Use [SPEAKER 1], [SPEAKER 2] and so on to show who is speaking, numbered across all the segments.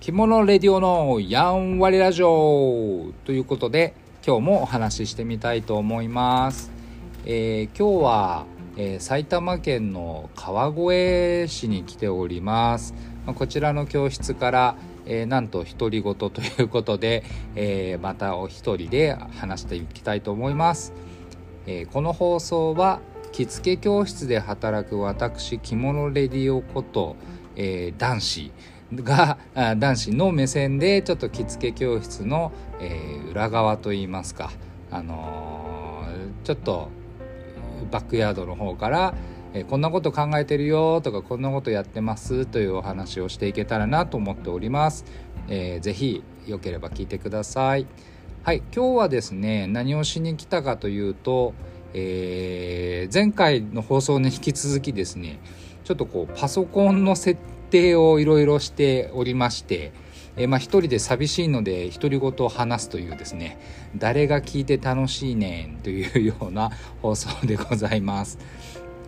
[SPEAKER 1] 着物レディオのやんわりラジオということで今日もお話ししてみたいと思います、えー、今日は、えー、埼玉県の川越市に来ております。こちらの教室から、えー、なんと独り言ということで、えまたお一人で話していきたいと思います、えこの放送は着付け教室で働く私着物レディオこと、え男子。が男子の目線でちょっと着付け教室の、えー、裏側といいますか、あのー、ちょっとバックヤードの方から、えー、こんなこと考えてるよとかこんなことやってますというお話をしていけたらなと思っております。えー、ぜひよければ聞いてください。はい、今日はですね何をしに来たかというと、えー、前回の放送に引き続きですねちょっとこうパソコンの設定をいろいろしておりまして、えー、まあ一人で寂しいので独り言を話すというですね誰が聞いて楽しいねんというような放送でございます。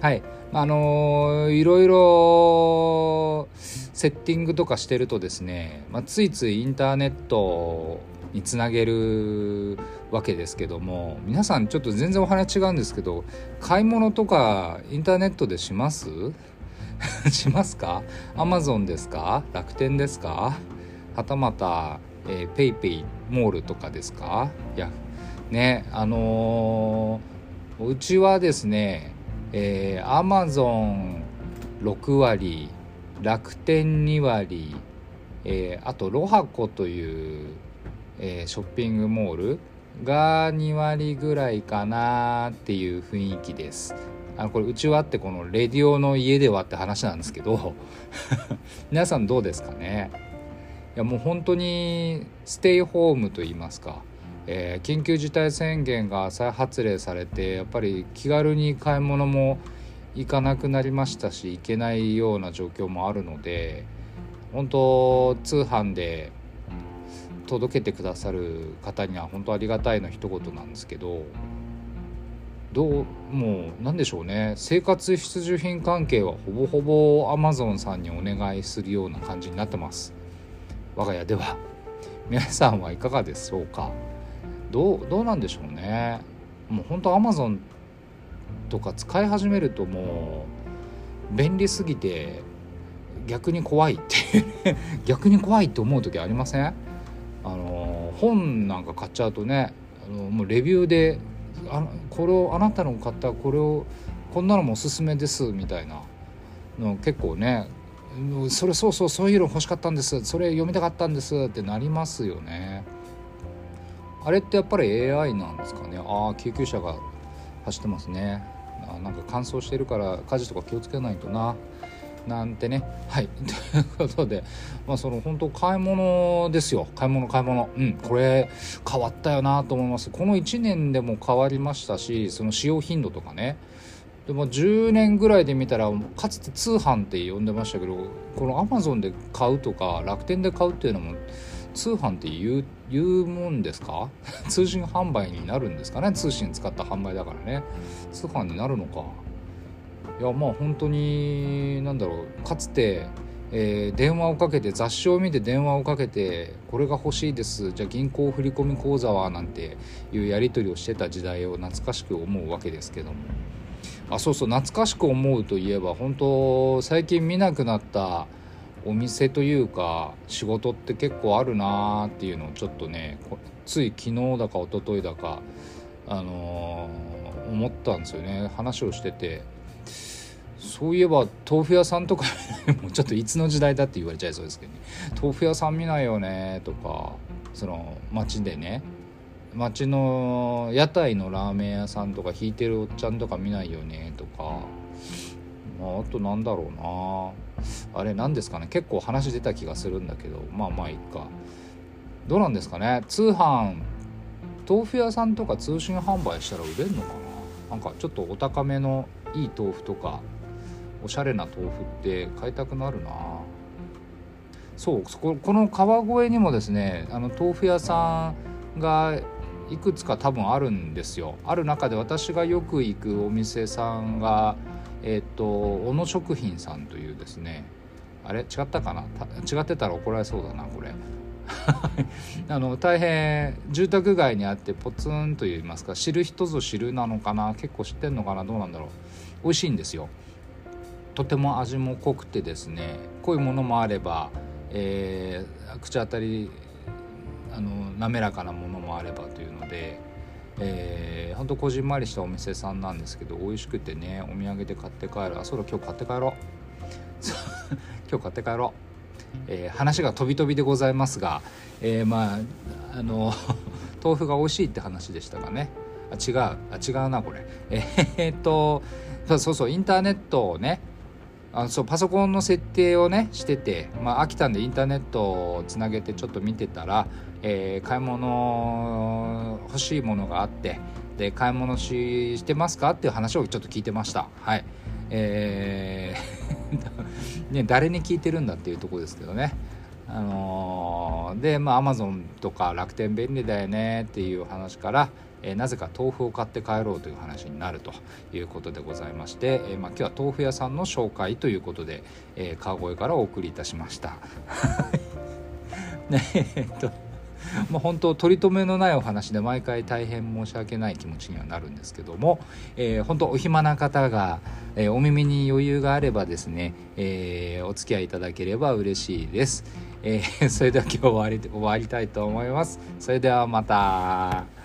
[SPEAKER 1] はいあのー、いろいろセッティングとかしてるとですね、まあ、ついついインターネットにつなげるわけですけども皆さんちょっと全然お話違うんですけど買い物とかインターネットでします？しますか？アマゾンですか？楽天ですか？はたまた、えー、ペイペイモールとかですか？いやねあのー、うちはですねえー、アマゾン6割楽天2割、えー、あとロハコという、えー、ショッピングモールが2割ぐらいかなっていう雰囲気です。あのこれうちはってこのレディオの家ではって話なんですけど 皆さんどうですかね？いやもう本当にステイホームと言いますか、えー、緊急事態宣言が再発令されてやっぱり気軽に買い物も行かなくなりましたし行けないような状況もあるので本当通販で届けてくださる方には本当ありがたいの一言なんですけどどうもう何でしょうね。生活必需品関係はほぼほぼアマゾンさんにお願いするような感じになってます。我が家では。皆さんはいかがでしょうか。どうどうなんでしょうね。もう本当アマゾンとか使い始めるともう便利すぎて逆に怖いって 逆に怖いって思う時ありません？あの本なんか買っちゃうとねあのもうレビューであこれをあなたの買ったこれをこんなのもおすすめですみたいな。の結構ねそれそうそうそういうの欲しかったんです。それ読みたかったんですってなりますよね。あれってやっぱり AI なんですかね？ああ救急車が走ってますね。あなんか乾燥してるから火事とか気をつけないとな。なんてね。はい。ということでまあその本当買い物ですよ。買い物買い物。うん。これ変わったよなと思います。この1年でも変わりましたしその使用頻度とかね。でも10年ぐらいで見たらかつて通販って呼んでましたけどこのアマゾンで買うとか楽天で買うっていうのも通販って言う言うもんですか？通信販売になるんですかね？通信使った販売だからね。通販になるのか。いやまあ本当に何だろう。かつて、えー、電話をかけて雑誌を見て電話をかけてこれが欲しいです。じゃあ銀行振込口座はなんていうやり取りをしてた時代を懐かしく思うわけですけども。あそうそう懐かしく思うといえば本当最近見なくなったお店というか仕事って結構あるなーっていうのをちょっとねつい昨日だか一昨日だかあのー、思ったんですよね。話をしてて。そういえば豆腐屋さんとか もうちょっといつの時代だって言われちゃいそうですけどね。豆腐屋さん見ないよねとかその街でね。街の屋台のラーメン屋さんとか引いてるおっちゃんとか見ないよねとか、まあ、あとなんだろうな。あれ何ですかね。結構話出た気がするんだけど。まあまあいっか。どうなんですかね。通販。豆腐屋さんとか通信販売したら売れるのかな。なんかちょっとお高めのいい豆腐とかおしゃれな豆腐って買いたくなるな。そうこの川越にもですねあの豆腐屋さんがいくつか多分あるんですよ。ある中で私がよく行くお店さんがえっ、と小野食品さんというですねあれ？違ったかな？違ってたら怒られそうだなこれ。あの大変住宅街にあってポツンと言いますか知る人ぞ知るなのかな？結構知ってんのかな？どうなんだろう？美味しいんですよ。とても味も濃くてですね濃いものもあれば、えー、口当たりあの滑らかなものもあればというので、えー、ほんとこじんまりしたお店さんなんですけど美味しくてねお土産で買って帰るあそうだ今日買って帰ろう。今日買って帰ろう。えー、話が飛び飛びでございますが、えー、まああの 豆腐が美味しいって話でしたがね。あ違うあ違うなこれ。えー、っとそうそうインターネットをねあそうパソコンの設定をねしてて、まあ、飽きたんでインターネットをつなげてちょっと見てたら、えー、買い物欲しいものがあってで買い物ししてますかっていう話をちょっと聞いてました。はい。えー ね、誰に聞いてるんだっていうとこですけどね。あのー、でまあアマゾンとか楽天便利だよねっていう話から、えー、なぜか豆腐を買って帰ろうという話になるということでございまして、えー、まあ、今日は豆腐屋さんの紹介ということで、え川越からお送りいたしました。ねえっとまあ、本当取り留めのないお話で毎回大変申し訳ない気持ちにはなるんですけども、えー、本当お暇な方が、えー、お耳に余裕があればですね、えー、お付き合いいただければ嬉しいです。えー、それでは今日終わり終わりたいと思います。それではまた。